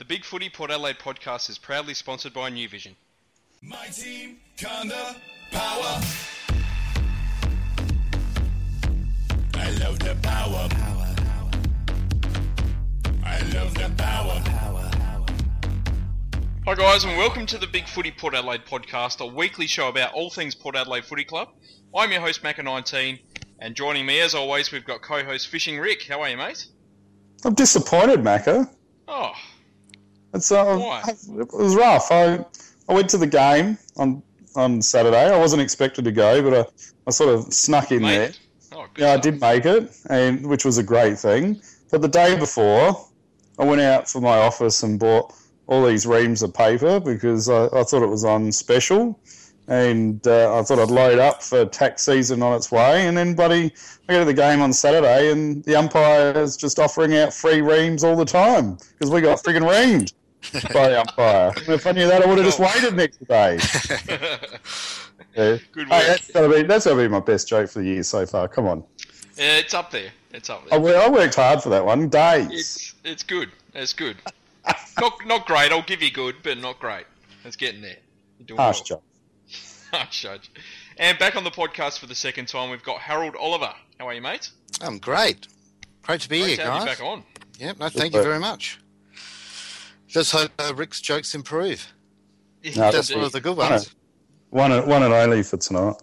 The Big Footy Port Adelaide podcast is proudly sponsored by New Vision. My team, kinda power. I love the power. Power, power. I love the power. Power, power. Hi guys, and welcome to the Big Footy Port Adelaide podcast, a weekly show about all things Port Adelaide Footy Club. I'm your host Macca19, and joining me as always, we've got co-host Fishing Rick. How are you, mate? I'm disappointed, Macca. Oh, It's uh, Why? it was rough. I I went to the game on on Saturday. I wasn't expected to go, but I, I sort of snuck in there. Oh, Yeah, I did make it, and which was a great thing. But the day before, I went out for my office and bought all these reams of paper because I, I thought it was on special, and uh, I thought I'd load up for tax season on its way. And then, buddy, I go to the game on Saturday, and the umpire is just offering out free reams all the time because we got frigging reamed by the umpire. If I knew that, I would have just waited next day. Yeah. Good Hey, work. that's gotta be that's gotta be my best joke for the year so far. Come on. Yeah, it's up there. It's up I, there. Oh, wo- I worked hard for that one. Days. It's it's good. It's good. not not great. I'll give you good, but not great. It's getting there. You're doing Harsh well. job. Harsh judge. And back on the podcast for the second time, we've got Harold Oliver. How are you, mate? I'm great. Great to be Great here, to have you guys. back on. Yep, no, thank you very much. Just hope uh, Rick's jokes improve. No, That's one of the good ones. One, and- one and only for tonight.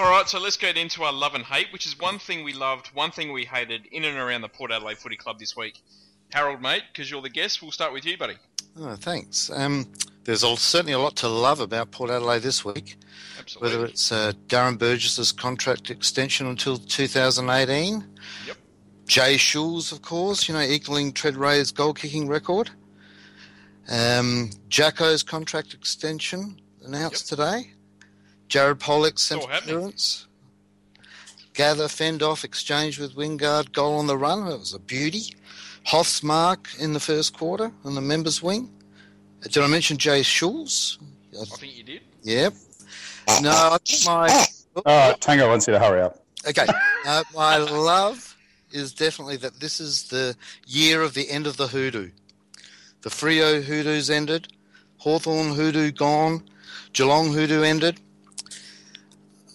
All right, so let's get into our love and hate, which is one thing we loved, one thing we hated in and around the Port Adelaide Footy Club this week. Harold, mate, because you're the guest, we'll start with you, buddy. Oh, thanks. Um, there's a, certainly a lot to love about Port Adelaide this week, Absolutely. whether it's uh, Darren Burgess's contract extension until 2018. Yep. Jay Schulz, of course, you know, equaling Tredrea's goal kicking record. Um, Jacko's contract extension announced today. Jared Polec's all centre happening. clearance. Gather Fendoff exchange with Wingard goal on the run. It was a beauty. Hoff's mark in the first quarter on the members' wing. Uh, Did I mention Jay Schulz? I think you did. Yep. No, I think my All right, Tango wants you to hurry up. Okay. Uh, my love is definitely that this is the year of the end of the hoodoo. The Freo hoodoos ended, Hawthorn hoodoo gone, Geelong hoodoo ended,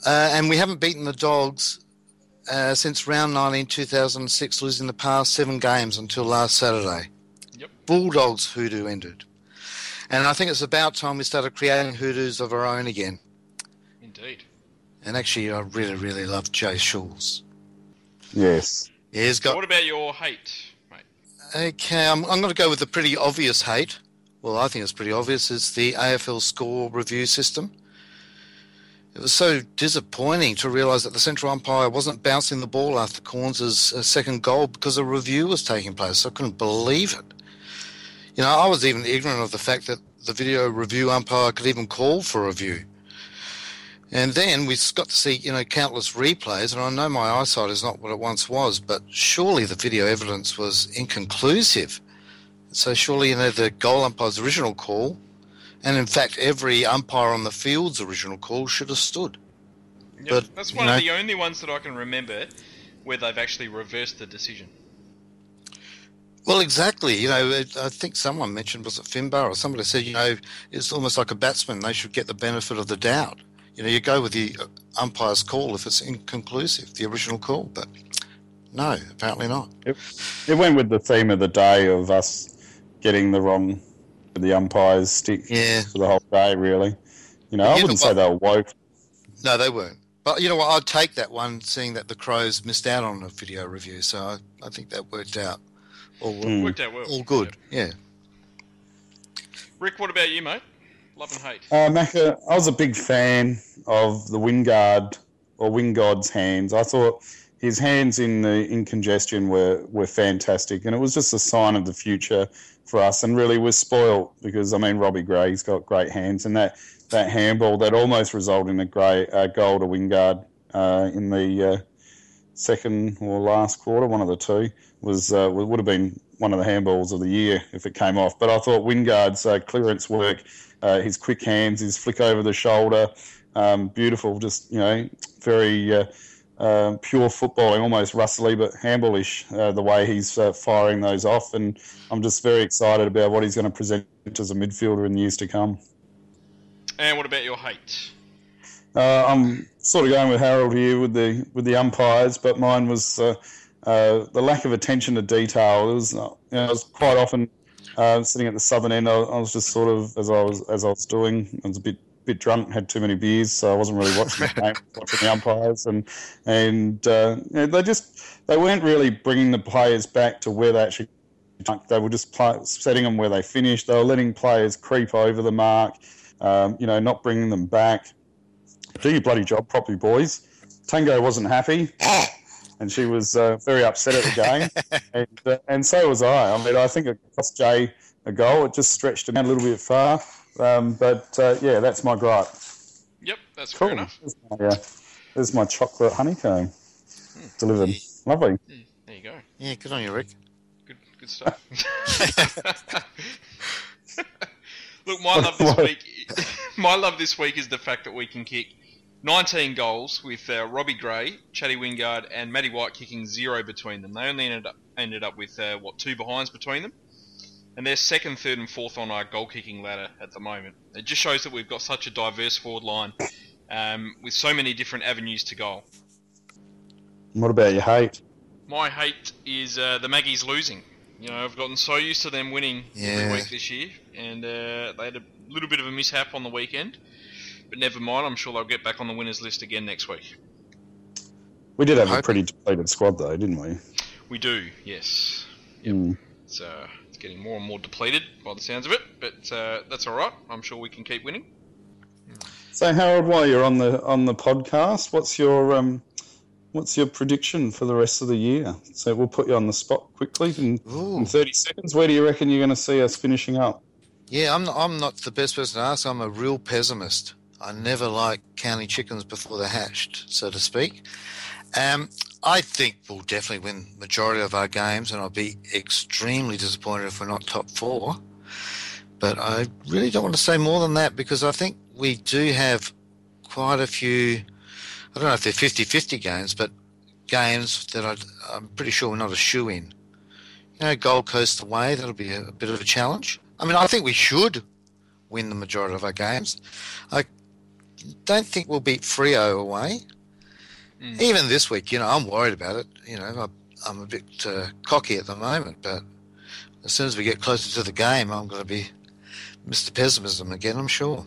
uh, and we haven't beaten the Dogs uh, since round 19 2006, losing the past seven games until last Saturday. Yep. Bulldogs hoodoo ended. And I think it's about time we started creating hoodoos of our own again. Indeed. And actually, I really, really love Jay Schulz. Yes. He's got What about your hate, mate? Okay, I'm, I'm going to go with the pretty obvious hate. Well, I think it's pretty obvious. It's the AFL score review system. It was so disappointing to realise that the central umpire wasn't bouncing the ball after Cornes' uh, second goal because a review was taking place. I couldn't believe it. You know, I was even ignorant of the fact that the video review umpire could even call for a review. And then we've got to see, you know, countless replays, and I know my eyesight is not what it once was, but surely the video evidence was inconclusive. So surely, you know, the goal umpire's original call, and in fact, every umpire on the field's original call should have stood. Yep. But, That's one know- of the only ones that I can remember where they've actually reversed the decision. Well, exactly. You know, it, I think someone mentioned was it Finbar or somebody said, you know, it's almost like a batsman; they should get the benefit of the doubt. You know, you go with the uh, umpire's call if it's inconclusive, the original call, but no, apparently not. It went with the theme of the day of us getting the wrong the umpires stick Yeah. for the whole day, really. You know, But I you wouldn't say they were woke. No, they weren't. But you know what? I'd take that one, seeing that the Crows missed out on a video review. So I, I think that worked out. All, Mm. Worked out well. all good. Yeah. Rick, what about you, mate? Love and hate. Uh, Macca, I was a big fan of the Wingard or Wingod's hands. I thought his hands in the in congestion were, were fantastic, and it was just a sign of the future for us. And really, we're spoilt because I mean Robbie Gray's got great hands, and that that handball that almost resulted in a great uh, goal to Wingard uh, in the uh, second or last quarter, one of the two, was uh, would have been one of the handballs of the year if it came off. But I thought Wingard's uh, clearance work, uh, his quick hands, his flick over the shoulder, um, beautiful, just you know, very uh, uh, pure footballing, almost Russell but handballish, uh, the way he's uh, firing those off. And I'm just very excited about what he's going to present as a midfielder in the years to come. And what about your hate? Uh, I'm sort of going with Harold here with the with the umpires, but mine was uh, the lack of attention to detail. It was, you know, I was quite often uh, sitting at the southern end. I, I, was just sort of as I was as I was doing. I was a bit bit drunk, had too many beers, so I wasn't really watching the game, watching the umpires, and and uh, you know, they just they weren't really bringing the players back to where they actually. They were just play, setting them where they finished. They were letting players creep over the mark. Um, you know, not bringing them back. Do your bloody job properly, boys. Tango wasn't happy, and she was uh, very upset at the game, and, uh, and so was I. I mean, I think it cost Jay a goal. It just stretched him out a little bit far, um, but uh, yeah, that's my gripe. Yep, that's Cool. fair enough. There's my, uh, there's my chocolate honeycomb delivered. Lovely. There you go. Yeah, good on you, Rick. Good, good stuff. Look, my love this week. My love this week is the fact that we can kick 19 goals with uh, Robbie Gray, Chatty Wingard, and Matty White kicking zero between them. They only ended up ended up with uh, what two behinds between them, and they're second, third, and fourth on our goal kicking ladder at the moment. It just shows that we've got such a diverse forward line um, with so many different avenues to goal. What about your hate? My hate is uh, the Maggies losing. You know, I've gotten so used to them winning Yeah. every week this year, and uh, they had a little bit of a mishap on the weekend. But never mind, I'm sure they'll get back on the winners list again next week. We did have a pretty depleted squad, though, didn't we? We do, yes. Mm. It's, uh, it's getting more and more depleted by the sounds of it, but uh, that's all right. I'm sure we can keep winning. So, Harold, while you're on the on the podcast, what's your um, what's your prediction for the rest of the year? So we'll put you on the spot quickly in, in 30 seconds. Where do you reckon you're going to see us finishing up? Yeah, I'm not, I'm not the best person to ask. I'm a real pessimist. I never like counting chickens before they're hatched, so to speak. Um, I think we'll definitely win majority of our games, and I'll be extremely disappointed if we're not top four. But I really don't want to say more than that because I think we do have quite a few. I don't know if they're 50-50 games, but games that I'd, I'm pretty sure we're not a shoe in. You know, Gold Coast away, that'll be a, a bit of a challenge. I mean, I think we should win the majority of our games. I don't think we'll beat Freo away. Mm. Even this week, you know, I'm worried about it. You know, I, I'm a bit uh, cocky at the moment, but as soon as we get closer to the game, I'm going to be Mr. Pessimism again, I'm sure.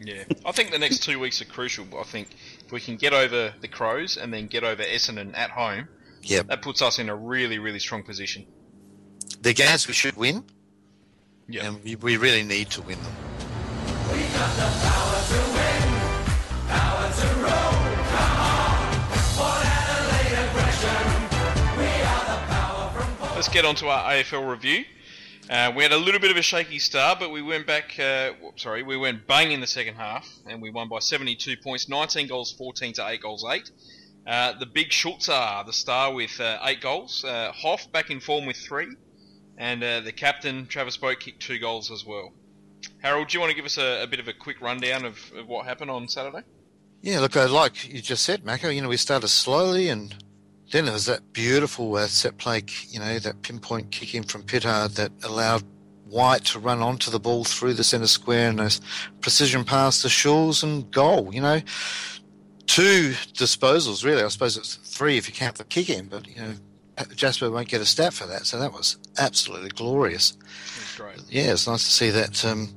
Yeah, I think the next two weeks are crucial. I think if we can get over the Crows and then get over Essendon at home, Yep. that puts us in a really, really strong position. The games we should win, Yeah. and we, we really need to win them. Let's get on to our AFL review. Uh, we had a little bit of a shaky start, but we went back. Uh, sorry, we went bang in the second half, and we won by 72 points, 19 goals, 14 to 8 goals, 8. Uh, the big Schultzer, the star with uh, 8 goals. Uh, Hoff back in form with 3. And uh, the captain, Travis Boak, kicked 2 goals as well. Harold, do you want to give us a, a bit of a quick rundown of, of what happened on Saturday? Yeah, look, like you just said, Mako, you know, we started slowly and then there was that beautiful uh, set play, you know, that pinpoint kick in from Pittard that allowed White to run onto the ball through the centre square and a precision pass to Schulz and goal, you know. Two disposals, really. I suppose it's three if you count the kick in, but, you know, Jasper won't get a stat for that, so that was absolutely glorious It was yeah, it's nice to see that um,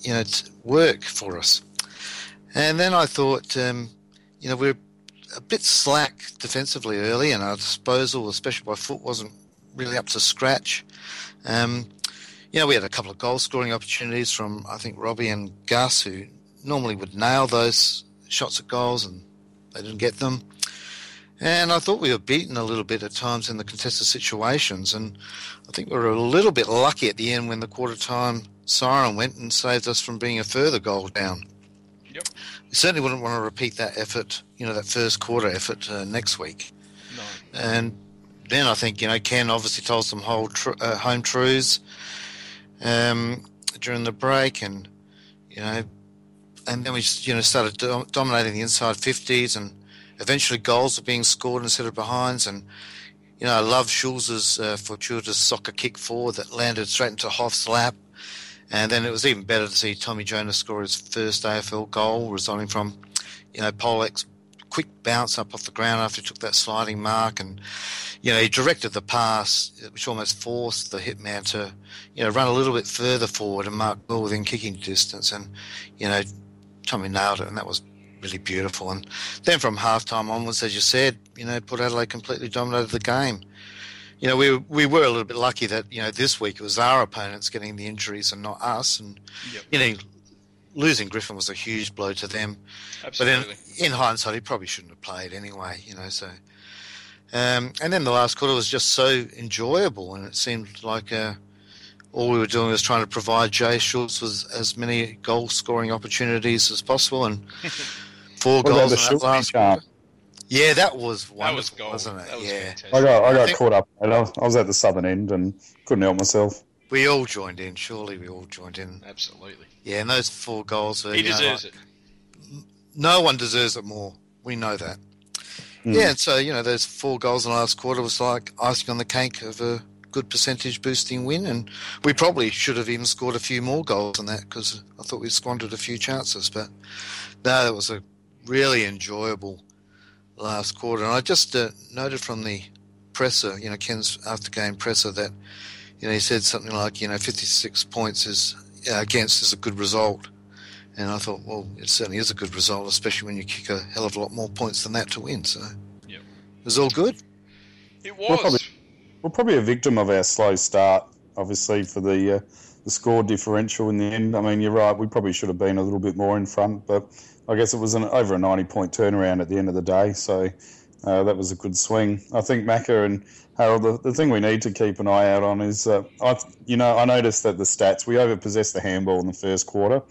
you know work for us. And then I thought, um, you know, we're a bit slack defensively early, and our disposal, especially by foot, wasn't really up to scratch. Um, you know, we had a couple of goal scoring opportunities from I think Robbie and Gus, who normally would nail those shots at goals, and they didn't get them. And I thought we were beaten a little bit at times in the contested situations, and I think we were a little bit lucky at the end when the quarter time siren went and saved us from being a further goal down. Certainly wouldn't want to repeat that effort, you know, that first quarter effort uh, next week. No. And then I think, you know, Ken obviously told some whole tr- uh, home truths um, during the break, and, you know, and then we just, you know, started do- dominating the inside 50s and eventually goals were being scored instead of behinds. And, you know, I love Schulz's uh, fortuitous soccer kick forward that landed straight into Hoff's lap. And then it was even better to see Tommy Jonas score his first AFL goal, resulting from, you know, Polec's quick bounce up off the ground after he took that sliding mark. And, you know, he directed the pass, which almost forced the hitman to, you know, run a little bit further forward and mark well within kicking distance. And, you know, Tommy nailed it, and that was really beautiful. And then from halftime onwards, as you said, you know, Port Adelaide completely dominated the game. You know, we we were a little bit lucky that you know this week it was our opponents getting the injuries and not us. And Yep. you know, losing Griffen was a huge blow to them. Absolutely. But in, in hindsight, he probably shouldn't have played anyway, you know. So, um, and then the last quarter was just so enjoyable, and it seemed like uh, all we were doing was trying to provide Jay Schulz with as many goal scoring opportunities as possible, and four What goals in that last chant? quarter. Yeah, that was that wonderful, was gold. wasn't it? That was yeah, fantastic. I got I I got think- caught up. And I was, I was at the southern end and couldn't help myself. we all joined in. Surely we all joined in. Absolutely. Yeah, and those four goals were. He you know, deserves like- it. no one deserves it more. We know that. Mm. Yeah, and so you know those four goals in the last quarter was like icing on the cake of a good percentage boosting win, and we probably should have even scored a few more goals than that because I thought we squandered a few chances. But no, that was a really enjoyable last quarter, and I just uh, noted from the presser, you know, Ken's after game presser that you know he said something like you know 56 points is uh, against is a good result. And I thought, well, it certainly is a good result, especially when you kick a hell of a lot more points than that to win. So Yep. it was all good. It Well, was. probably- We're probably a victim of our slow start, obviously, for the uh, the score differential in the end. I mean, you're right. We probably should have been a little bit more in front, but I guess it was an over a 90 point turnaround at the end of the day. So uh, that was a good swing. I think Macca and Harold. The, the thing we need to keep an eye out on is, uh, I you know, I noticed that the stats we overpossessed the handball in the first quarter,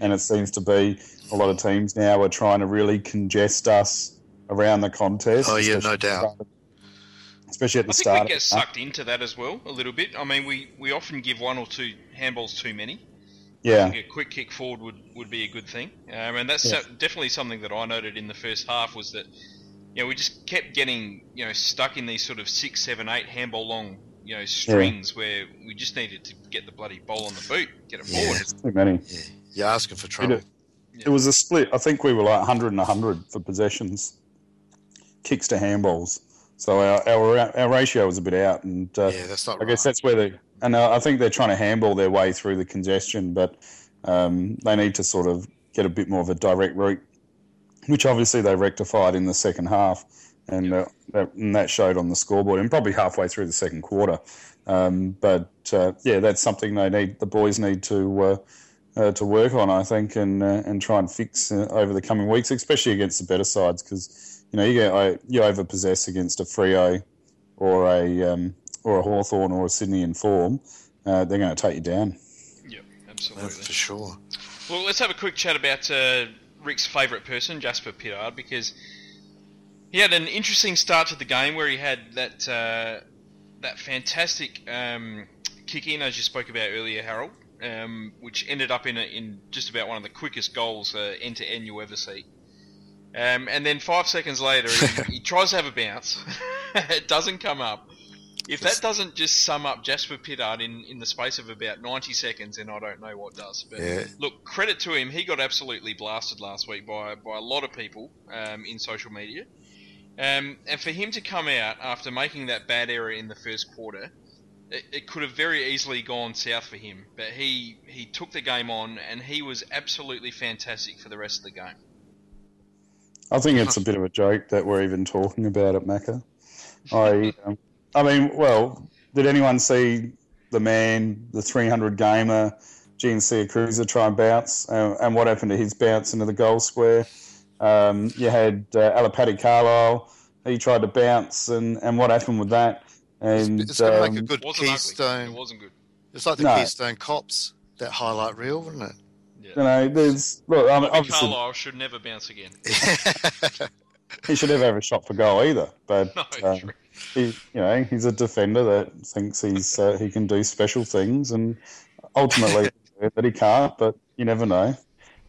and it seems to be a lot of teams now are trying to really congest us around the contest. Oh, yeah, no doubt. Especially at the start I think start. we get sucked into that as well a little bit. I mean, we, we often give one or two handballs too many. I yeah. think a quick kick forward would, would be a good thing, um, and that's Yeah. definitely something that I noted in the first half was that you know we just kept getting you know stuck in these sort of six, seven, eight handball long you know strings where we just needed to get the bloody ball on the boot, get it Yeah. forward. It's too many. Yeah, you're asking for trouble. It, it was a split. I think we were like 100 and 100 for possessions, kicks to handballs. So our our, our ratio was a bit out, and uh, yeah, that's not I guess that's where they. And uh, I think they're trying to handball their way through the congestion, but um, they need to sort of get a bit more of a direct route, which obviously they rectified in the second half, and, uh, that, and that showed on the scoreboard, and probably halfway through the second quarter. Um, but uh, yeah, that's something they need. The boys need to. Uh, uh, to work on, I think, and uh, and try and fix uh, over the coming weeks, especially against the better sides, because you know you get you overpossess against a Freo or a um, or a Hawthorn or a Sydney in form, uh, they're going to take you down. Yep, Yeah, absolutely. for sure. Well, let's have a quick chat about uh, Rick's favourite person, Jasper Pittard, because he had an interesting start to the game where he had that uh, that fantastic um, kick in, as you spoke about earlier, Harold, um, which ended up in a, in just about one of the quickest goals uh, end to end you ever see. Um, and then five seconds later, he, he tries to have a bounce. it doesn't come up. If that doesn't just sum up Jasper Pittard in, in the space of about 90 seconds, then I don't know what does. But Yeah. look, credit to him. He got absolutely blasted last week by, by a lot of people um, in social media. Um, and for him to come out after making that bad error in the first quarter, it, it could have very easily gone south for him. But he, he took the game on and he was absolutely fantastic for the rest of the game. I think it's a bit of a joke that we're even talking about it, Macca. I, um, I mean, well, did anyone see the man, the 300 gamer, GNC Cruiser try and bounce? Uh, and what happened to his bounce into the goal square? Um, you had uh, Alipate Carlile, he tried to bounce, and, and what happened with that? And it's going to um, make a good Wasn't ugly. keystone. It wasn't good. It's like the No. Keystone Cops that highlight reel, wouldn't it? Yeah. you know, there's look. I mean, obviously, Carlisle should never bounce again. he should never have a shot for goal either. But No, true. He, you know, he's a defender that thinks he's uh, he can do special things, and ultimately that he can't. But you never know.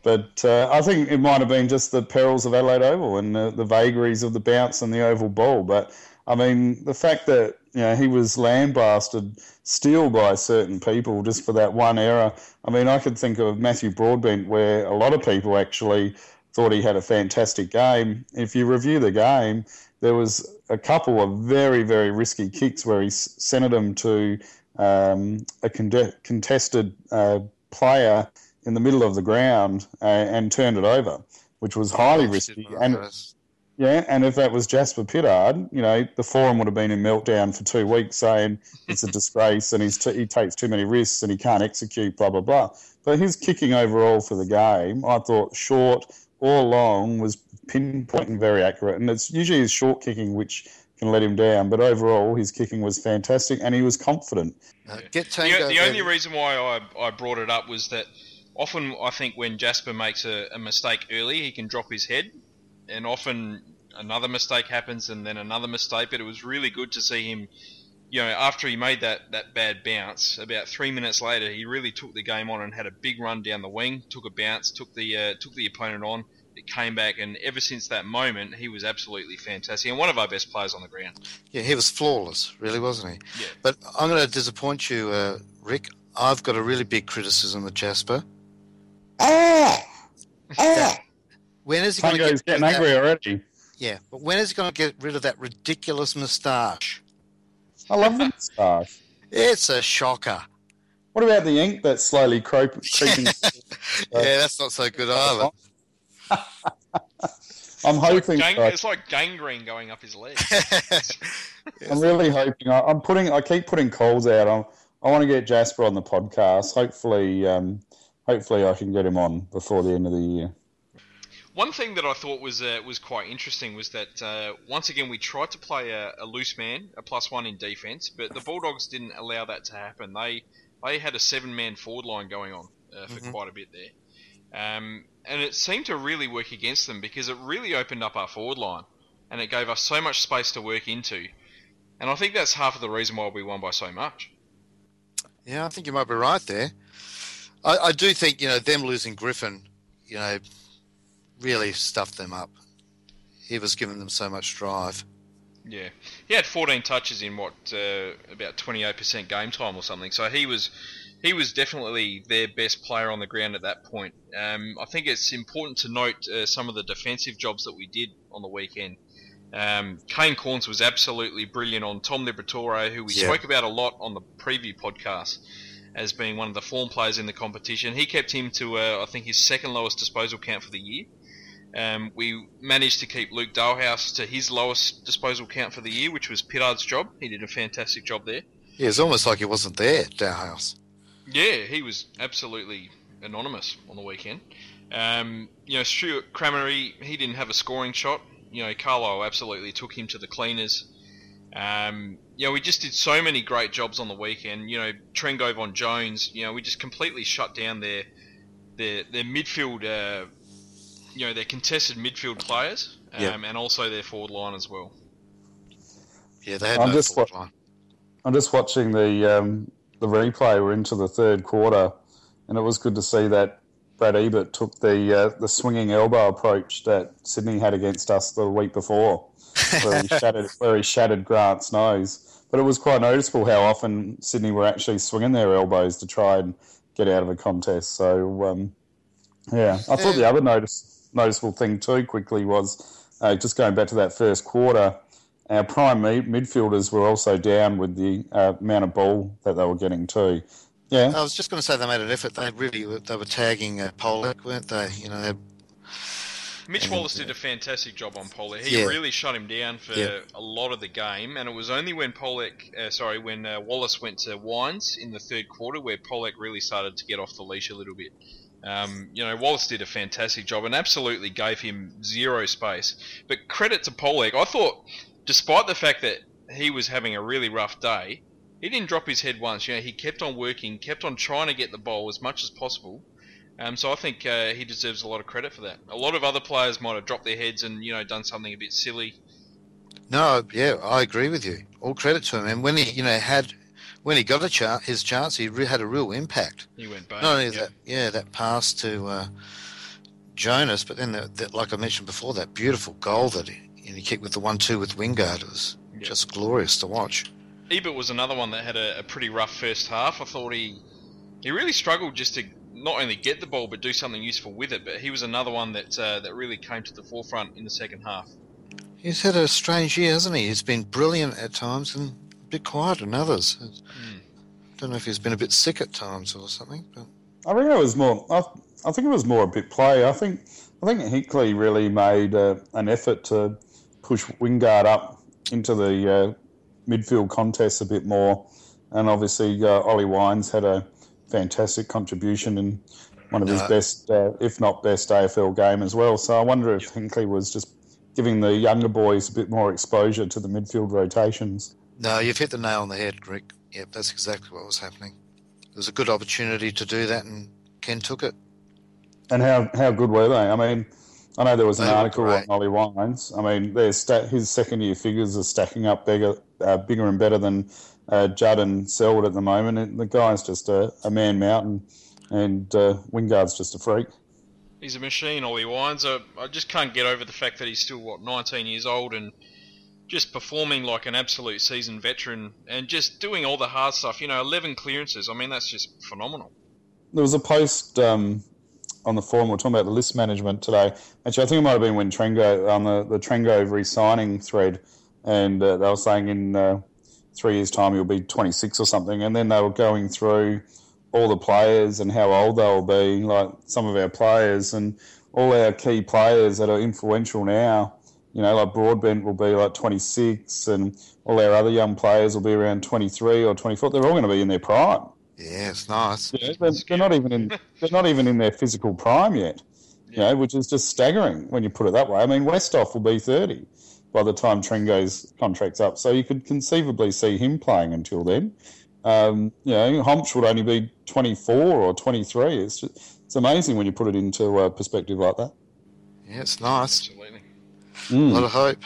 But uh, I think it might have been just the perils of Adelaide Oval and the, the vagaries of the bounce and the oval ball. But I mean, the fact that you know he was lambasted still by certain people just for that one error. I mean, I could think of Matthew Broadbent, where a lot of people actually thought he had a fantastic game. If you review the game, there was a couple of very, very risky kicks where he sent them to um, a con- contested uh, player in the middle of the ground uh, and turned it over, which was highly risky. And yeah, and if that was Jasper Pittard, you know, the forum would have been in meltdown for two weeks saying it's a disgrace and he's t- he takes too many risks and he can't execute, blah, blah, blah. But his kicking overall for the game, I thought short or long was pinpointing very accurate. And it's usually his short kicking which can let him down. But overall, his kicking was fantastic and he was confident. Uh, get the, the only reason why I, I brought it up was that often I think when Jasper makes a, a mistake early, he can drop his head and often another mistake happens and then another mistake. But it was really good to see him, you know, after he made that, that bad bounce, about three minutes later, he really took the game on and had a big run down the wing, took a bounce, took the uh, took the opponent on. It came back, and ever since that moment, he was absolutely fantastic and one of our best players on the ground. Yeah, he was flawless, really, wasn't he? Yeah. But I'm going to disappoint you, uh, Rick. I've got a really big criticism of Jasper. Ah! Ah! When is he going to get getting angry that, already? Yeah, but when is he going to get rid of that ridiculous moustache? I love the moustache. It's a shocker. What about the ink that's slowly creeping? yeah, that's not so good either. I'm it's hoping like gang- it's like gangrene going up his leg. I'm really hoping. I, am putting. I keep putting calls out. I'm, I want to get Jasper on the podcast. Hopefully, um, hopefully, I can get him on before the end of the year. One thing that I thought was uh, was quite interesting was that uh, once again we tried to play a, a, loose man, a plus one in defence, but the Bulldogs didn't allow that to happen. They they had a seven man forward line going on uh, for mm-hmm. quite a bit there, um, and it seemed to really work against them because it really opened up our forward line, and it gave us so much space to work into, and I think that's half of the reason why we won by so much. Yeah, I think you might be right there. I, I do think you know them losing Griffen, you know really stuffed them up. He was giving them so much drive. Yeah, he had 14 touches in what uh, about 28% game time or something. So he was he was definitely their best player on the ground at that point. Um, I think it's important to note uh, some of the defensive jobs that we did on the weekend. Um, Kane Cornes was absolutely brilliant on Tom Liberatore, who we yeah. spoke about a lot on the preview podcast as being one of the form players in the competition. He kept him to, uh, I think, his second lowest disposal count for the year. Um, we managed to keep Luke Dahlhaus to his lowest disposal count for the year, which was Pittard's job. He did a fantastic job there. Yeah, it's almost like he wasn't there, Dahlhaus. Yeah, he was absolutely anonymous on the weekend. Um, you know, Stewart Crameri, he didn't have a scoring shot. You know, Carlile absolutely took him to the cleaners. Um, you know, we just did so many great jobs on the weekend. You know, Trengo Von Jones, you know, we just completely shut down their their, their midfield uh, you know, their contested midfield players um, yep. and also their forward line as well. Yeah, they had I'm no just forward wa- line. I'm just watching the um, the replay. We're into the third quarter, and it was good to see that Brad Ebert took the uh, the swinging elbow approach that Sydney had against us the week before, where he shattered where he shattered Grant's nose. But it was quite noticeable how often Sydney were actually swinging their elbows to try and get out of a contest. So um, yeah, I thought the other notice noticeable thing too quickly was uh, just going back to that first quarter. Our prime midfielders were also down with the uh, amount of ball that they were getting too. Yeah, I was just going to say they made an effort. They really they were tagging uh, Polec, weren't they? You know. Mitch and, Wallis did a fantastic job on Polec. He yeah. really shut him down for yeah. a lot of the game, and it was only when Polec, uh, sorry, when uh, Wallis went to Wines in the third quarter where Polec really started to get off the leash a little bit. Um, you know, Wallis did a fantastic job and absolutely gave him zero space. But credit to Polec, I thought, despite the fact that he was having a really rough day, he didn't drop his head once. You know, he kept on working, kept on trying to get the ball as much as possible. Um, so I think uh, he deserves a lot of credit for that. A lot of other players might have dropped their heads and you know done something a bit silly. No, yeah, I agree with you. All credit to him. And when he, you know, had when he got a chance, his chance, he re- had a real impact. He went back. Not only that, yeah, that pass to uh, Jonas, but then, the, the, like I mentioned before, that beautiful goal that he, he kicked with the one-two with Wingard was Yeah. just glorious to watch. Ebert was another one that had a, a pretty rough first half. I thought he he really struggled just to not only get the ball but do something useful with it. But he was another one that uh, that really came to the forefront in the second half. He's had a strange year, hasn't he? He's been brilliant at times and bit quiet than others. Hmm. don't know if he's been a bit sick at times or something, but I think it was more. I, I think it was more a bit play. I think I think Hinkley really made uh, an effort to push Wingard up into the uh, midfield contest a bit more, and obviously uh, Ollie Wines had a fantastic contribution in one of his best, uh, if not best, AFL game as well. So I wonder if Hinkley was just giving the younger boys a bit more exposure to the midfield rotations. No, you've hit the nail on the head, Rick. Yep, that's exactly what was happening. There was a good opportunity to do that, and Ken took it. And how, how good were they? I mean, I know there was an They article on great. Ollie Wines. I mean, their sta his second year figures are stacking up bigger, uh, bigger and better than uh, Judd and Selwood at the moment. And the guy's just a, a man mountain, and uh, Wingard's just a freak. He's a machine, Ollie Wines. I, I just can't get over the fact that he's still what 19 years old and just performing like an absolute seasoned veteran and just doing all the hard stuff. You know, 11 clearances. I mean, that's just phenomenal. There was a post um, on the forum. We are talking about the list management today. Actually, I think it might have been when Trengo on the the Trengo re-signing thread, and uh, they were saying in uh, three years' time he'll be 26 or something. And then they were going through all the players and how old they'll be, like some of our players and all our key players that are influential now. You know, like Broadbent will be like 26, and all our other young players will be around 23 or 24. They're all going to be in their prime. Yeah, it's nice. Yeah, they're, they're not even in they're not even in their physical prime yet. You know, which is just staggering when you put it that way. I mean, Westhoff will be thirty by the time Trengo's contract's up, so you could conceivably see him playing until then. Um, you know, Hombsch would only be twenty four or twenty three. It's just, it's amazing when you put it into uh, perspective like that. Yeah, it's nice. Absolutely. A lot of hope.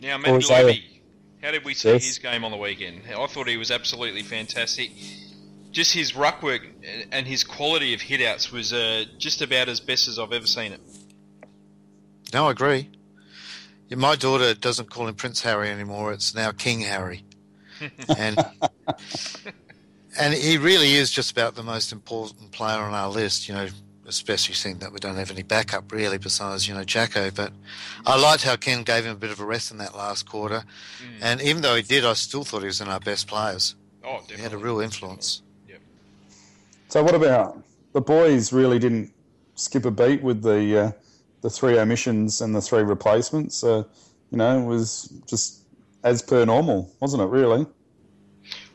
Now, Or Matt Levy, how did we see Yes. his game on the weekend? I thought he was absolutely fantastic. Just his ruck work and his quality of hitouts was uh, just about as best as I've ever seen it. No, I agree. Yeah, my daughter doesn't call him Prince Harry anymore. It's now King Harry, and and he really is just about the most important player on our list. You know, especially seeing that we don't have any backup really besides you know Jacko. But I liked how Ken gave him a bit of a rest in that last quarter, and even though he did, I still thought he was in our best players. Oh, He had a real influence. Yep. So what about the boys? Really didn't skip a beat with the uh, the three omissions and the three replacements. Uh, you know, it was just as per normal, wasn't it? Really.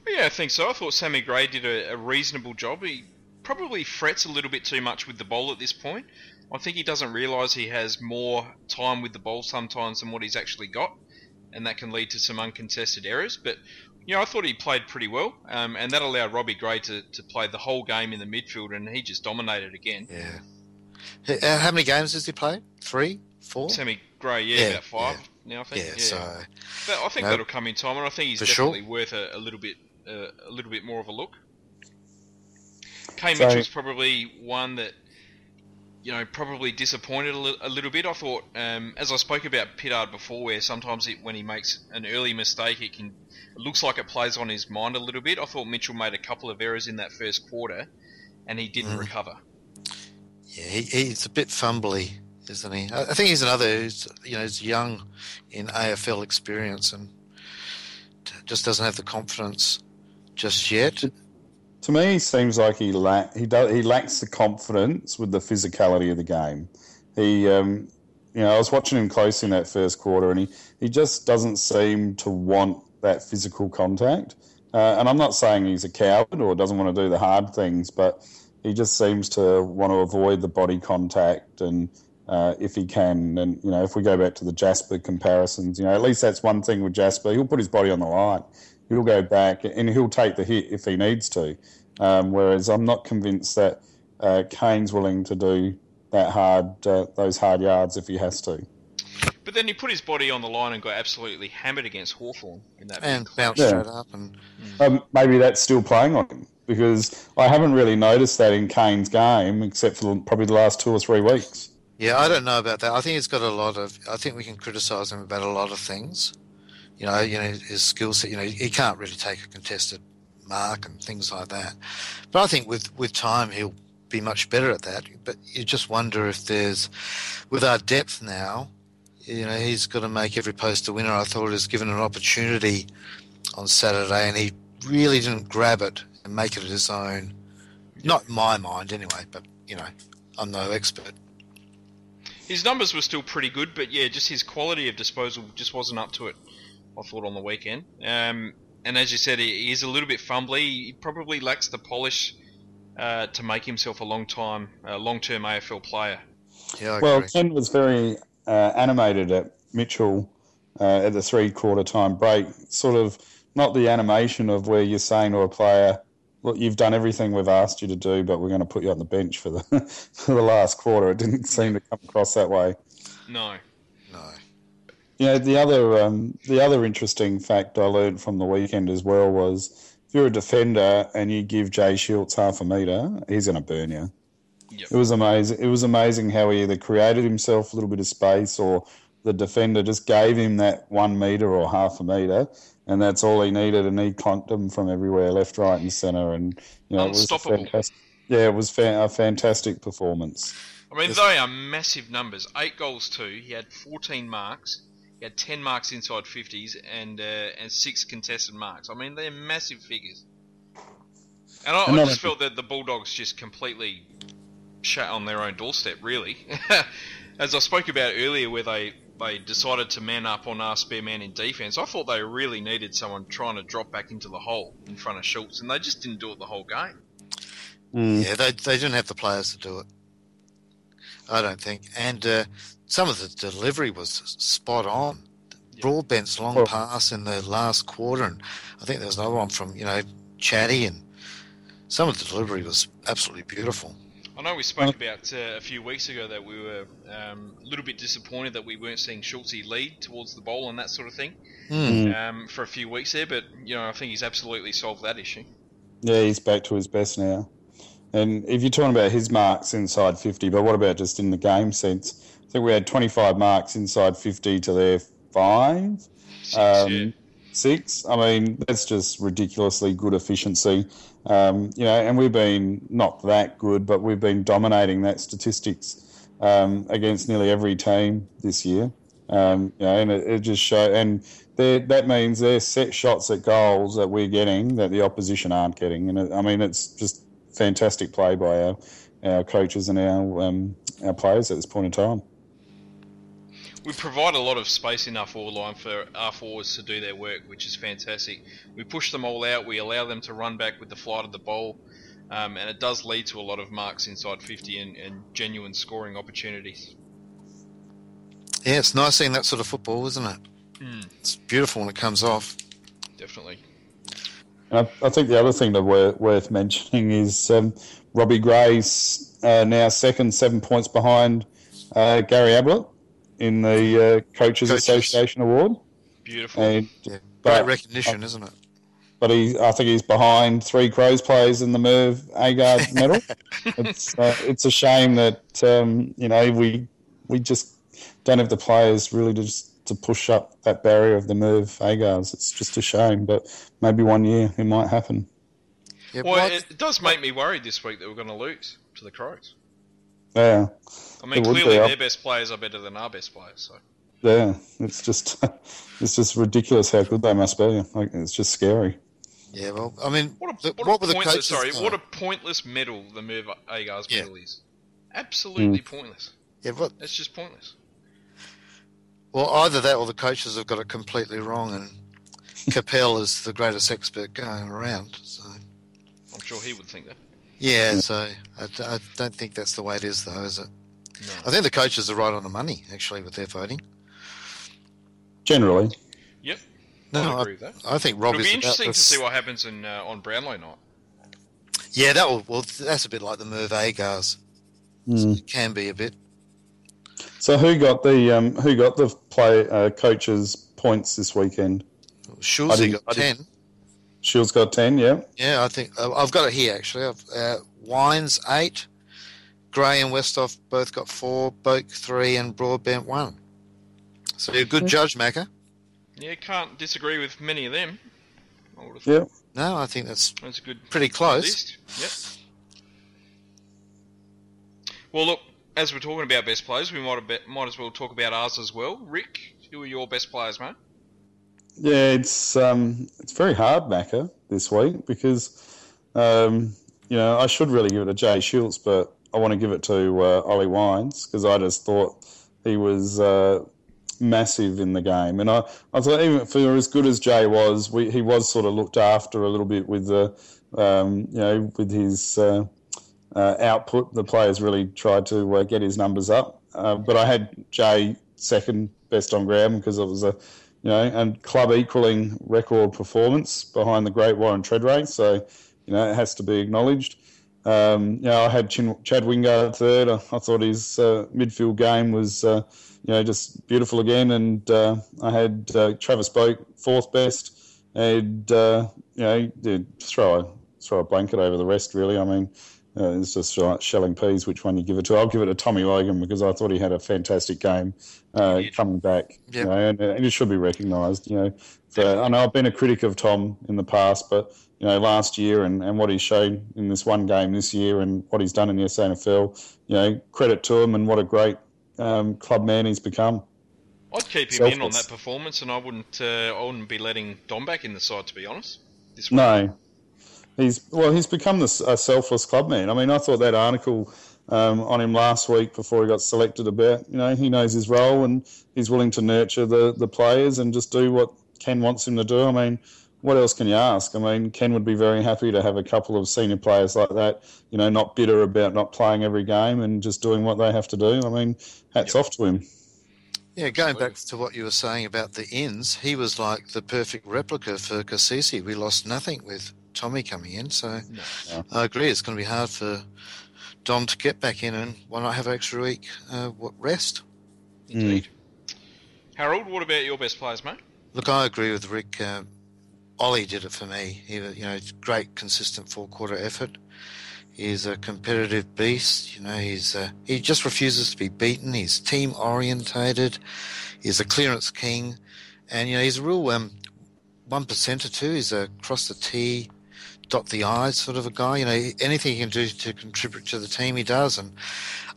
Yeah, I think so. I thought Sammy Gray did a, a reasonable job. He probably frets a little bit too much with the ball at this point. I think he doesn't realise he has more time with the ball sometimes than what he's actually got, and that can lead to some uncontested errors. But you know, I thought he played pretty well, um, and that allowed Robbie Gray to, to play the whole game in the midfield, and he just dominated again. Yeah. Uh, How many games has he played? Three, four? Sammy Gray, yeah, Yeah, about five now, I think. Yeah. Yeah, So But I think that'll come in time, and I think he's For sure. definitely worth a, a little bit, uh, a little bit more of a look. Kane So- Mitchell's probably one that, you know, probably disappointed a, li- a little bit. I thought, um, as I spoke about Pittard before, where sometimes it, when he makes an early mistake, it can, it looks like it plays on his mind a little bit. I thought Mitchell made a couple of errors in that first quarter, and he didn't Mm. recover. Yeah, he, he's a bit fumbly, isn't he? I, I think he's another who's you know who's young in AFL experience and just doesn't have the confidence just yet. To me, he seems like he la- he does he lacks the confidence with the physicality of the game. He, um, you know, I was watching him close in that first quarter, and he, he just doesn't seem to want that physical contact. Uh, and I'm not saying he's a coward or doesn't want to do the hard things, but he just seems to want to avoid the body contact and. Uh, if he can, and you know, if we go back to the Jasper comparisons, you know, at least that's one thing with Jasper. He'll put his body on the line. He'll go back and he'll take the hit if he needs to. Um, whereas I'm not convinced that uh, Kane's willing to do that hard, uh, those hard yards if he has to. But then he put his body on the line and got absolutely hammered against Hawthorn in that. And bounced Yeah. straight up and Um, maybe that's still playing on him. because I haven't really noticed that in Kane's game, except for probably the last two or three weeks. Yeah, I don't know about that. I think he's got a lot of. I think we can criticise him about a lot of things. You know, you know his skill set. You know, he can't really take a contested mark and things like that. But I think with with time he'll be much better at that. But you just wonder if there's, with our depth now, you know, he's got to make every post a winner. I thought he was given an opportunity on Saturday, and he really didn't grab it and make it his own. Not my mind, anyway. But you know, I'm no expert. His numbers were still pretty good, but yeah, just his quality of disposal just wasn't up to it. I thought on the weekend. Um, and as you said, he, he is a little bit fumbly. He probably lacks the polish uh, to make himself a long time, uh, long term AFL player. Yeah, I Well, agree. Ken was very uh, animated at Mitchell uh, at the three quarter time break. Sort of not the animation of where you're saying to a player, "Look, you've done everything we've asked you to do, but we're going to put you on the bench for the for the last quarter." It didn't seem to come across that way. No. You know, the other um, the other interesting fact I learned from the weekend as well was if you're a defender and you give Jay Schulz half a meter, he's going to burn you. Yep. It was amazing. It was amazing how he either created himself a little bit of space or the defender just gave him that one meter or half a meter, and that's all he needed. And he conked them from everywhere, left, right, and centre. And you know, it was fantastic. Yeah, it was fa- a fantastic performance. I mean, Yes. they are massive numbers. Eight goals too. He had 14 marks. He had 10 marks inside 50s and uh, and six contested marks. I mean, they're massive figures. And I, I just felt that the Bulldogs just completely shat on their own doorstep, really. As I spoke about earlier, where they they decided to man up on our spare man in defence, I thought they really needed someone trying to drop back into the hole in front of Schulz, and they just didn't do it the whole game. Mm. Yeah, they they didn't have the players to do it. I don't think. And uh, some of the delivery was spot on. Yeah. Broadbent's long Well- pass in the last quarter, and I think there was another one from you know Chatty, and some of the delivery was absolutely beautiful. I know we spoke about uh, a few weeks ago that we were um, a little bit disappointed that we weren't seeing Schulz lead towards the bowl and that sort of thing Hmm. um, for a few weeks there, but you know I think he's absolutely solved that issue. Yeah, he's back to his best now. And if you're talking about his marks inside 50, but what about just in the game sense? I think we had 25 marks inside 50 to their five, Six, um, yeah. six. I mean, that's just ridiculously good efficiency. Um, you know, and we've been not that good, but we've been dominating that statistics um, against nearly every team this year. Um, you know, and it, it just show and that means they're set shots at goals that we're getting that the opposition aren't getting. And it, I mean, it's just fantastic play by our, our coaches and our um, our players at this point in time. We provide a lot of space in our forward line for our forwards to do their work, which is fantastic. We push them all out. We allow them to run back with the flight of the ball, um, and it does lead to a lot of marks inside 50 and, and genuine scoring opportunities. Yeah, it's nice seeing that sort of football, isn't it? Hmm. It's beautiful when it comes off. Definitely. And I, I think the other thing that we're worth mentioning is um, Robbie Gray's uh, now second, seven points behind uh, Gary Ablett in the uh, Coaches, Coaches. Association Award. Beautiful. And, Yeah, great but, recognition, isn't it? but he, I think he's behind three Crows players in the Merv Agars medal. it's, uh, it's a shame that um, you know we we just don't have the players really to just to push up that barrier of the Merv Agars. It's just a shame, but maybe one year it might happen. Yeah, Well, but it, it does make me worried this week that we're going to lose to the Crows. Yeah. I mean, It be, clearly their best players are better than our best players. So Yeah, it's just it's just ridiculous how good they must be. Like it's just scary. yeah, well, I mean, what a, the- what what a were the pointless sorry, uh, what a pointless medal the Merv Agars Yeah. medal is. Absolutely Mm. pointless. yeah, but It's just pointless. Well, either that or the coaches have got it completely wrong, and Capel is the greatest expert going around. So I'm sure he would think that. yeah, so I don't think that's the way it is, though, is it? No. I think the coaches are right on the money actually with their voting. Generally, Yep. No, I I, agree with that. I think It'll Robbie's be about interesting to see what happens in uh, on Brownlow night. Yeah, that will. Well, that's a bit like the Merv Agars. Mm. It can be a bit. So who got the um, who got the play uh, coaches points this weekend? I got ten. Shields got 10, yeah. Yeah, I think uh, I've got it here actually. I've, uh, Wines eight, Gray and Westhoff both got four, Boak three, and Broadbent one. So you're a good judge, Macca. Yeah, can't disagree with many of them. I would have Yeah. No, I think that's that's a good pretty close. list. Yep. Well, look, as we're talking about best players, we might might as well talk about ours as well. Rick, who are your best players, mate? Yeah, it's um, it's very hard, Macca, this week because um, you know I should really give it to Jay Schulz, but I want to give it to uh, Ollie Wines because I just thought he was uh, massive in the game, and I, I thought even for as good as Jay was, we, he was sort of looked after a little bit with the um, you know with his uh, uh, output. The players really tried to uh, get his numbers up, uh, but I had Jay second best on ground because it was a you know, and club equaling record performance behind the great Warren Tredrea. So, you know, it has to be acknowledged. Um, you know, I had Chin, Chad Wingard third. I, I thought his uh, midfield game was, uh, you know, just beautiful again. And uh, I had Travis Boak fourth best. And, you know, throw a, throw a blanket over the rest, really. I mean, uh, it's just shelling peas which one you give it to. I'll give it to Tommy Logan because I thought he had a fantastic game uh, coming back. Yeah. You know, and, and it should be recognised. You know, so I know I've been a critic of Tom in the past, but you know, last year and, and what he's shown in this one game this year and what he's done in the SANFL, you know, credit to him and what a great um, club man he's become. I'd keep him in on that performance, and I wouldn't. Uh, I wouldn't be letting Dom back in the side, to be honest. This. No, he's well. He's become this a selfless clubman. I mean, I thought that article um, on him last week before he got selected about. You know, he knows his role and he's willing to nurture the the players and just do what Ken wants him to do. I mean. What else can you ask? I mean, Ken would be very happy to have a couple of senior players like that, you know, not bitter about not playing every game and just doing what they have to do. I mean, hats Yep. off to him. Yeah, going back to what you were saying about the ins, he was like the perfect replica for Cassisi. We lost nothing with Tommy coming in, so No. I agree. It's going to be hard for Dom to get back in, and why not have an extra week uh, what rest? Indeed. Harold, what about your best players, mate? Look, I agree with Rick. Uh, Ollie did it for me. He, was, you know, great, consistent four-quarter effort. He's a competitive beast. You know, he's uh, he just refuses to be beaten. He's team orientated. He's a clearance king, and you know he's a real um, one percenter too. He's a cross the T, dot the I's sort of a guy. You know, anything he can do to contribute to the team, he does. And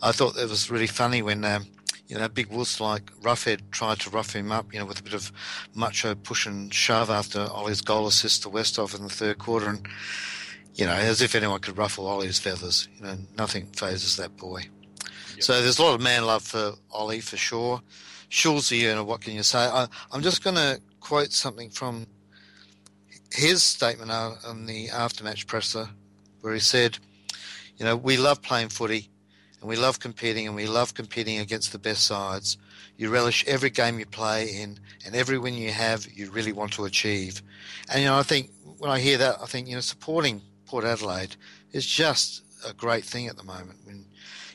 I thought it was really funny when um, you know big wuss like Roughead tried to rough him up. You know, with a bit of macho push and shove after Ollie's goal assist to Westhoff in the third quarter, and you know, as if anyone could ruffle Ollie's feathers. You know, nothing phases that boy. So there's a lot of man love for Ollie for sure. Schulz, you know, what can you say? I, I'm just going to quote something from his statement uh, on the aftermatch presser, where he said, "You know, we love playing footy, and we love competing, and we love competing against the best sides. You relish every game you play in, and every win you have, you really want to achieve. And you know, I think when I hear that, I think you know, supporting Port Adelaide is just a great thing at the moment. When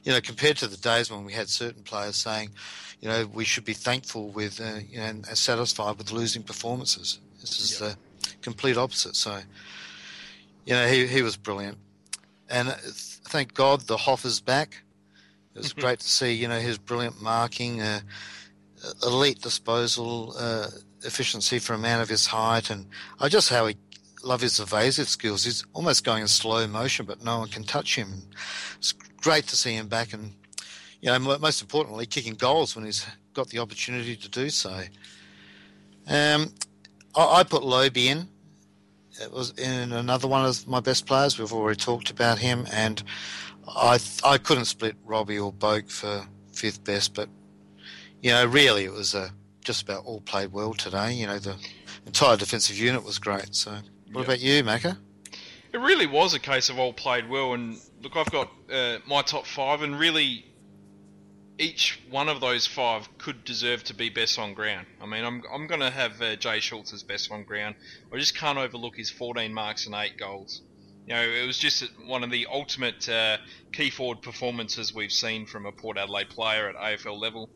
you know, compared to the days when we had certain players saying, you know, we should be thankful with, uh, you know, and satisfied with losing performances. This is the complete opposite. So, you know, he he was brilliant, and uh, thank God the Hoffer's back. It was great to see, you know, his brilliant marking, uh, elite disposal, uh, efficiency for a man of his height, and I just how he love his evasive skills. He's almost going in slow motion, but no one can touch him. It's great to see him back, and you know, most importantly, kicking goals when he's got the opportunity to do so. Um, I, I put Lobbe in. It was in another one of my best players. We've already talked about him, and I I couldn't split Robbie or Boak for fifth best, but you know, really, it was uh, just about all played well today. You know, the entire defensive unit was great. So, what Yeah. about you, Macca? It really was a case of all played well, and look, I've got uh, my top five, and really, each one of those five could deserve to be best on ground. I mean, I'm I'm going to have uh, Jay Schulz as best on ground. I just can't overlook his 14 marks and eight goals. You know, it was just one of the ultimate uh, key forward performances we've seen from a Port Adelaide player at AFL level.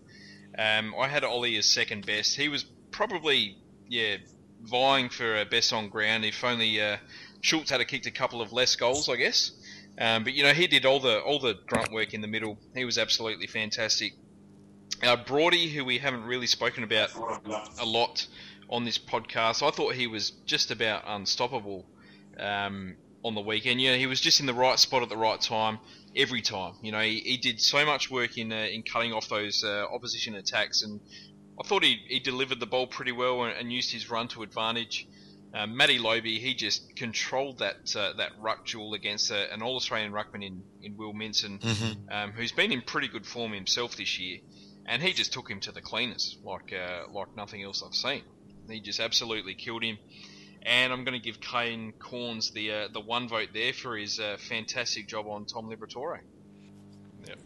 Um, I had Ollie as second best. He was probably, yeah, vying for uh, best on ground. If only uh, Schulz had kicked a couple of less goals, I guess. Um, but you know, he did all the all the grunt work in the middle. He was absolutely fantastic. Uh, Brody, who we haven't really spoken about a lot on this podcast, I thought he was just about unstoppable um, on the weekend. You know, he was just in the right spot at the right time every time. You know, he, he did so much work in uh, in cutting off those uh, opposition attacks, and I thought he, he delivered the ball pretty well and, and used his run to advantage. Um, Matty Lobbe, he just controlled that uh, that ruck duel against uh, an All Australian ruckman in, in Will Minson, Mm-hmm. um, who's been in pretty good form himself this year, and he just took him to the cleaners like uh, like nothing else I've seen. He just absolutely killed him, and I'm going to give Kane Cornes the uh, the one vote there for his uh, fantastic job on Tom Liberatore.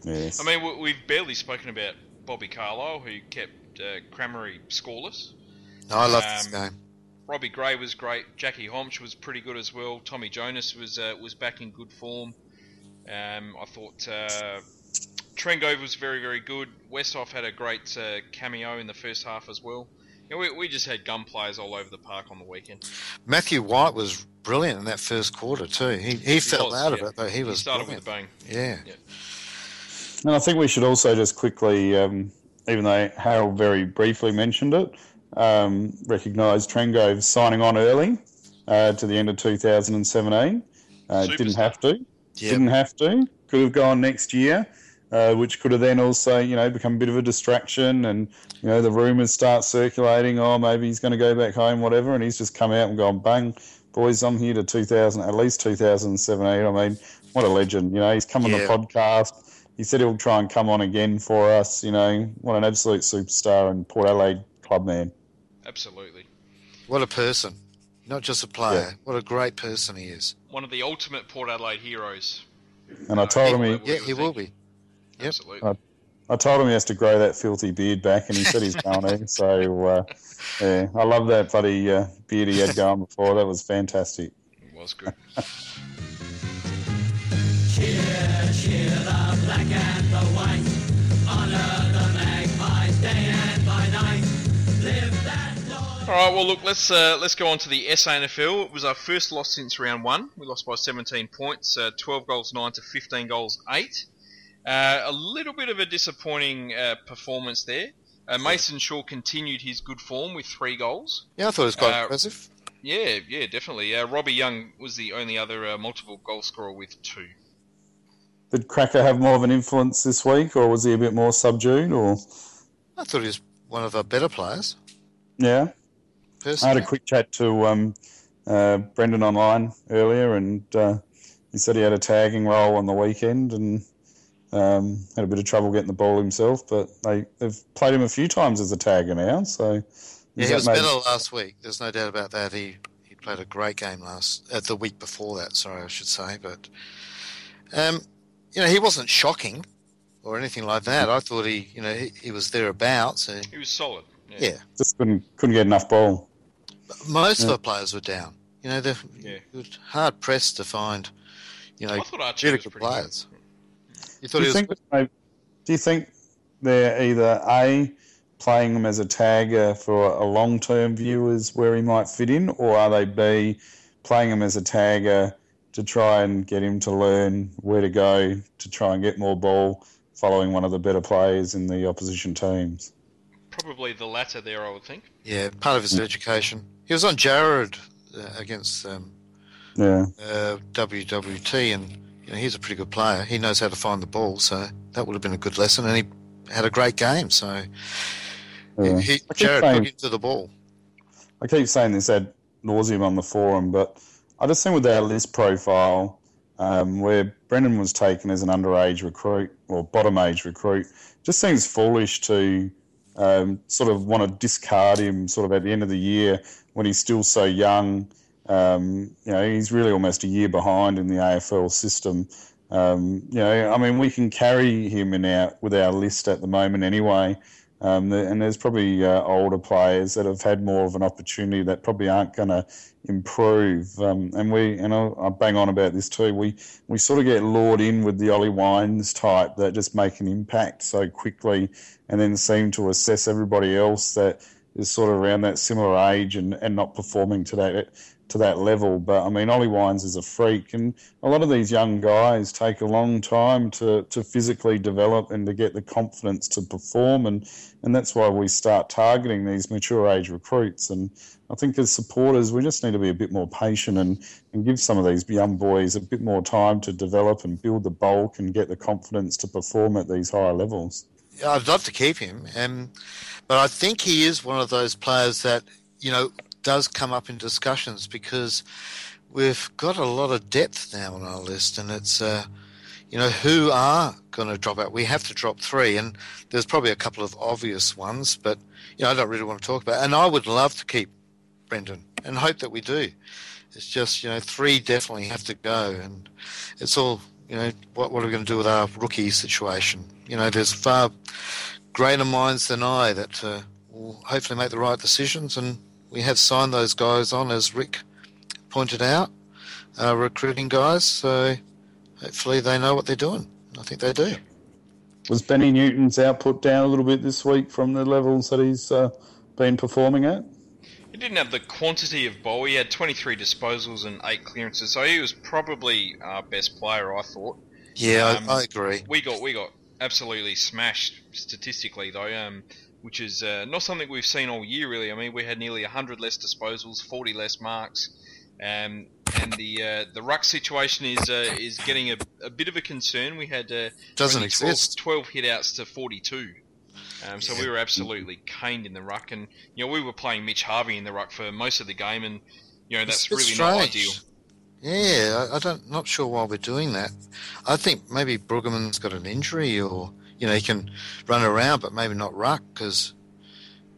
Yes. I mean, we- we've barely spoken about Bobby Carlile, who kept uh, Crameri scoreless. No, I love this Um, game. Robbie Gray was great. Jackie Hombsch was pretty good as well. Tommy Jonas was uh, was back in good form. Um, I thought uh, Trengove was very very good. Westhoff had a great uh, cameo in the first half as well. You know, we, we just had gun players all over the park on the weekend. Matthew White was brilliant in that first quarter too. He he, fell was, out yeah. of it, but he was started brilliant. with a bang. yeah. And I think we should also just quickly, um, even though Harold very briefly mentioned it, um, recognise Trengove signing on early uh, to the end of 2017. Uh, didn't have to. Yeah. Didn't have to. Could have gone next year, uh, which could have then also, you know, become a bit of a distraction. And, you know, the rumours start circulating, oh, maybe he's going to go back home, whatever. And he's just come out and gone, bang, boys, I'm here to 2000, at least 2017. I mean, what a legend. You know, he's come on the podcast. He said he'll try and come on again for us. You know, what an absolute superstar and Port Adelaide club man. Absolutely, What a person. Not just a player. What a great person he is. one of the ultimate Port Adelaide heroes. And I told him he, Yeah, he will be. Yep. Absolutely. Uh, I told him he has to grow that filthy beard back, and he said he's going to. So, uh, yeah, I love that bloody uh, beard he had going before. That was fantastic. It was good. All right, well, look, let's uh, let's go on to the SANFL. It was our first loss since round one. We lost by 17 points, uh, 12 goals nine to 15 goals eight. Uh, a little bit of a disappointing uh, performance there. Uh, Mason Shaw continued his good form with three goals. Yeah, I thought it was quite Uh, impressive. Yeah, yeah, definitely. Uh, Robbie Young was the only other uh, multiple goal scorer with two. Did Cracker have more of an influence this week, or was he a bit more subdued? Or I thought he was one of our better players. yeah, I had a quick chat to um, uh, Brendan online earlier, and uh, he said he had a tagging role on the weekend and um, had a bit of trouble getting the ball himself. But they, they've played him a few times as a tagger now, so yeah, is he was maybe- better last week. There's no doubt about that. He he played a great game last uh, the week before that. Sorry, I should say, but um, you know, he wasn't shocking or anything like that. I thought he, you know, he, he was thereabouts. So, He was solid. yeah, just couldn't couldn't get enough ball. Most of the players were down. You know, they're Yeah. you're hard pressed to find, you know, I thought Archie really was good pretty good. players. You thought Do he you was think they- do you think they're either a playing him as a tagger for a long term view is where he might fit in, or are they b playing him as a tagger to try and get him to learn where to go to try and get more ball, following one of the better players in the opposition teams? Probably the latter there, I would think. yeah part of his education. He was on Jared uh, against um, Yeah, uh, WWT, and you know he's a pretty good player. He knows how to find the ball, so that would have been a good lesson. And he had a great game, so yeah. he, keep Jared saying- took him to the ball. I keep saying this ad nauseum on the forum, but I just think with our list profile, um, where Brendan was taken as an underage recruit or bottom age recruit, just seems foolish to um, sort of want to discard him sort of at the end of the year when he's still so young. Um, you know, he's really almost a year behind in the AFL system. Um, you know, I mean, we can carry him in our with our list at the moment anyway. Um, and there's probably uh, older players that have had more of an opportunity that probably aren't going to improve. Um, and we, and I, I bang on about this too. We we sort of get lured in with the Ollie Wines type that just make an impact so quickly, and then seem to assess everybody else that is sort of around that similar age and, and not performing to that to that level. But I mean, Ollie Wines is a freak, and a lot of these young guys take a long time to, to physically develop and to get the confidence to perform, and and that's why we start targeting these mature age recruits. And I think as supporters, we just need to be a bit more patient and, and give some of these young boys a bit more time to develop and build the bulk and get the confidence to perform at these higher levels. I'd love to keep him, um, but I think he is one of those players that you know does come up in discussions because we've got a lot of depth now on our list, and it's uh, you know who are going to drop out. We have to drop three, and there's probably a couple of obvious ones, but you know I don't really want to talk about. It. And I would love to keep Brendan, and hope that we do. It's just you know three definitely have to go, and it's all you know what what are we going to do with our rookie situation? You know, there's far greater minds than I that uh, will hopefully make the right decisions and we have signed those guys on, as Rick pointed out, uh, recruiting guys. So hopefully they know what they're doing. I think they do. Was Benny Newton's output down a little bit this week from the levels that he's uh, been performing at? He didn't have the quantity of ball. He had 23 disposals and eight clearances, so he was probably our best player. I thought. Yeah, um, I, I, agree. We got we got absolutely smashed statistically though. Um, which is uh, not something we've seen all year, really. I mean, we had nearly 100 less disposals, 40 less marks, um, and the uh, the ruck situation is uh, is getting a, a, bit of a concern. We had uh, doesn't 12, exist 12 hitouts to 42. Um, so yeah. we were absolutely caned in the ruck, and you know we were playing Mitch Harvey in the ruck for most of the game, and you know that's really strange. not ideal. Yeah, I, I don't not sure why we're doing that. I think maybe Brueggemann's got an injury, or you know, he can run around, but maybe not ruck because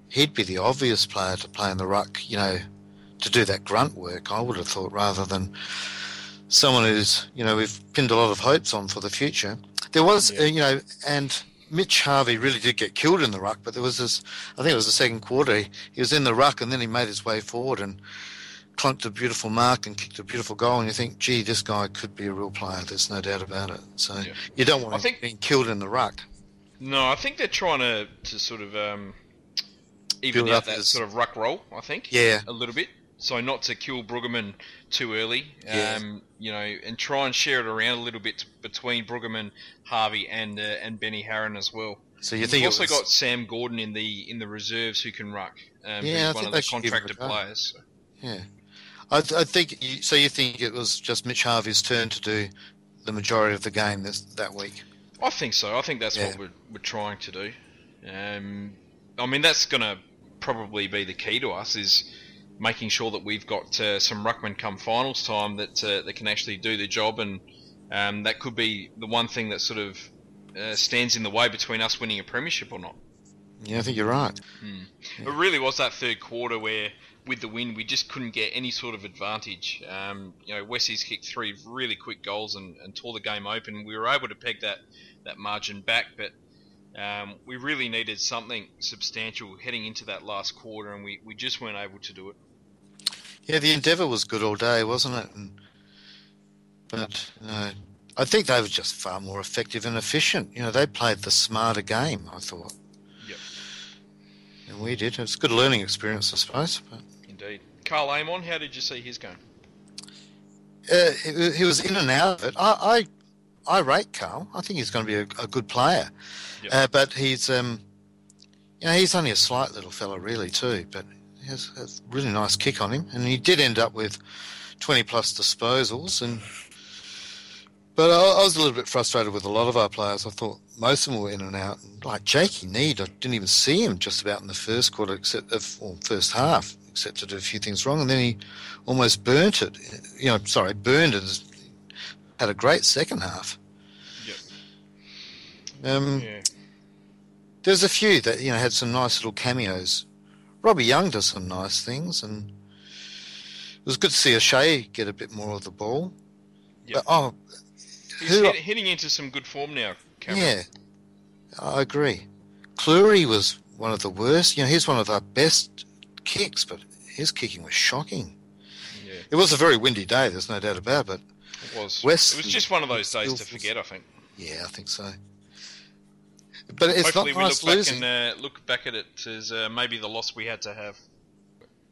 he'd be the obvious player to play in the ruck, you know, to do that grunt work, I would have thought, rather than someone who's, you know, we've pinned a lot of hopes on for the future. There was, yeah. uh, you know, and Mitch Harvey really did get killed in the ruck, but there was this, I think it was the second quarter, he, he was in the ruck and then he made his way forward and clunked a beautiful mark and kicked a beautiful goal, and you think, gee, this guy could be a real player. There's no doubt about it. So yeah. you don't want I him think, being killed in the ruck. No, I think they're trying to, to sort of um, even Build out that as... sort of ruck roll. I think. Yeah. A little bit. So not to kill Brueggemann too early. Yeah. Um, you know, and try and share it around a little bit between Brueggemann, Harvey, and uh, and Benny Harron as well. So you think You've also was... got Sam Gordon in the in the reserves who can ruck. Um, yeah, who's one of the contracted players. So. Yeah, I, I think you, so. You think it was just Mitch Harvey's turn to do the majority of the game this that week? I think so. I think that's yeah. what we're, we're trying to do. Um, I mean, that's going to probably be the key to us is making sure that we've got uh, some ruckman come finals time that uh, that can actually do the job, and um, that could be the one thing that sort of uh, stands in the way between us winning a premiership or not. Yeah, I think you're right. Hmm. Yeah. It really was that third quarter where, with the win, we just couldn't get any sort of advantage. Um, you know, Westies kicked three really quick goals and, and tore the game open. We were able to peg that that margin back, but um, we really needed something substantial heading into that last quarter, and we, we just weren't able to do it. Yeah, the endeavour was good all day, wasn't it? And, but uh, I think they were just far more effective and efficient. You know, they played the smarter game. I thought. Yep. And we did. It's a good learning experience, I suppose. But... Indeed. Karl Amon, how did you see his game? Uh, he, he was in and out of it. I, I rate Karl. I think he's going to be a, a good player, yep. uh, but he's um, you know he's only a slight little fella really too, but he has a really nice kick on him, and he did end up with twenty plus disposals and. But I, I was a little bit frustrated with a lot of our players. I thought most of them were in and out. Like Jakey Neade, I didn't even see him just about in the first quarter, except of, or first half, except to do a few things wrong, and then he almost burnt it. You know, sorry, burned it had a great second half. Yep. Um, yeah. There's a few that you know had some nice little cameos. Robbie Young does some nice things, and it was good to see O'Shea get a bit more of the ball. Yep. But, oh, he's who, hit, hitting into some good form now. Cameron. Yeah, I agree. Clurey was one of the worst. You know, he's one of our best kicks, but his kicking was shocking. Yeah. It was a very windy day. There's no doubt about it. But it was. West, it was just one of those days to forget, I think. Yeah, I think so. But it's Hopefully, not we nice look back and uh, look back at it as uh, maybe the loss we had to have.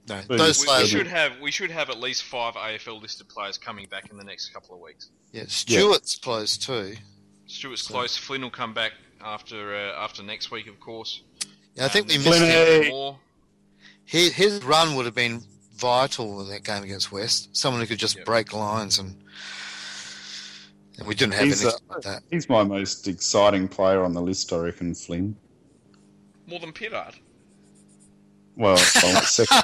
no, But those We, we should have we should have at least five AFL listed players coming back in the next couple of weeks. yeah, Stewart's close too. Stewart's close. Flynn will come back after uh, after next week, of course. Yeah, I think we Um, missed Flynn, him. Hey. more. His, his run would have been vital in that game against West. Someone who could just Yep. break lines and. And we didn't have He's, anything uh, like that. He's my most exciting player on the list, I reckon, Flynn. More than Pittard. Well, well, second,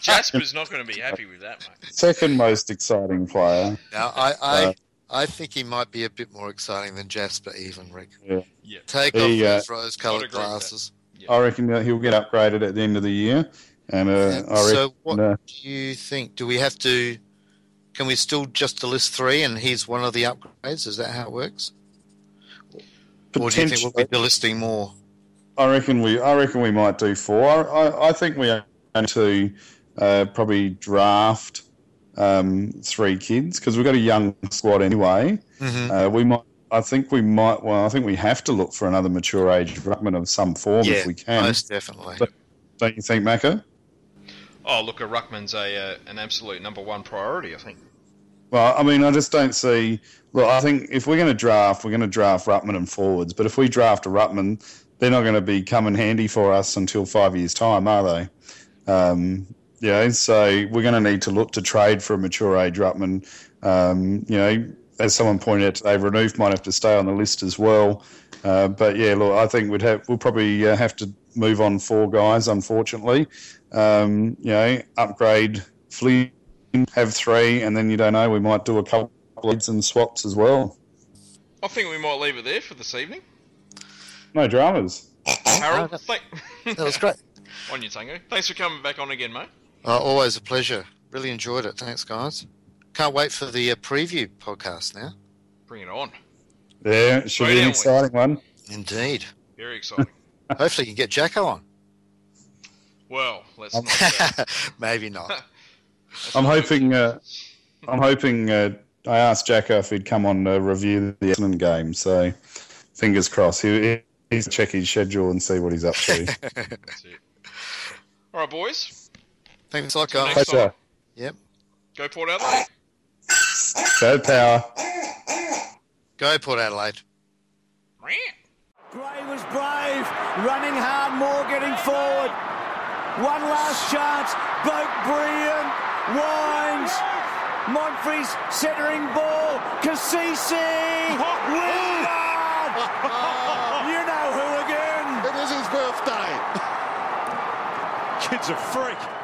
Jasper's not going to be happy with that, mate. second most exciting player. Now, I, I, Uh, I think he might be a bit more exciting than Jasper, even, Rick. Yeah. yeah. Take He, off uh, those rose-coloured agree with that. glasses. I reckon that he'll get upgraded at the end of the year. And uh, Yeah, I reckon, so, what uh, do you think? Do we have to. Can we still just list three and he's one of the upgrades? Is that how it works? Or do you think we'll be delisting more? I reckon we. I reckon we might do four. I, I, I think we are going to uh, probably draft um, three kids because we've got a young squad anyway. Mm-hmm. Uh, we might. I think we might. Well, I think we have to look for another mature age ruckman of some form Yeah, if we can. Most definitely. But- Don't you think, Macca? Oh, look, a ruckman's a uh, an absolute number one priority. I think. Well, I mean, I just don't see. Look, I think if we're going to draft, we're going to draft ruckman and forwards. But if we draft a ruckman, they're not going to be coming handy for us until five years' time, are they? Um, you know, so we're going to need to look to trade for a mature age ruckman. Um, you know, as someone pointed out today, Renouf might have to stay on the list as well. Uh, but yeah, look, I think we'd have we'll probably uh, have to move on four guys, unfortunately. Um, you know, upgrade Flynn have three, and then you don't know. We might do a couple of leads and swaps as well. I think we might leave it there for this evening. No dramas. Harold, no. thank- That was great. on your tango. Thanks for coming back on again, mate. Uh, always a pleasure. Really enjoyed it. Thanks, guys. Can't wait for the uh, preview podcast now. Bring it on. Yeah, it should Right be an on, exciting one. Indeed. Very exciting. Hopefully, you can get Jacko on. well, let's not. Maybe not. Let's I'm hoping. Uh, I'm hoping. Uh, I asked Jacko if he'd come on to review the Essendon game, so fingers crossed. He, he's check his schedule and see what he's up to. That's it. All right, boys. Thanks a lot, Till guys. next Pleasure. time. Yep. Go Port Adelaide. Go power. Go Port Adelaide. Gray was brave, running hard, more getting forward. One last chance, Boak brilliant, Wines, Monfries centering ball, Cassisi, Wingard! you know who again? It is his birthday. Kid's a freak.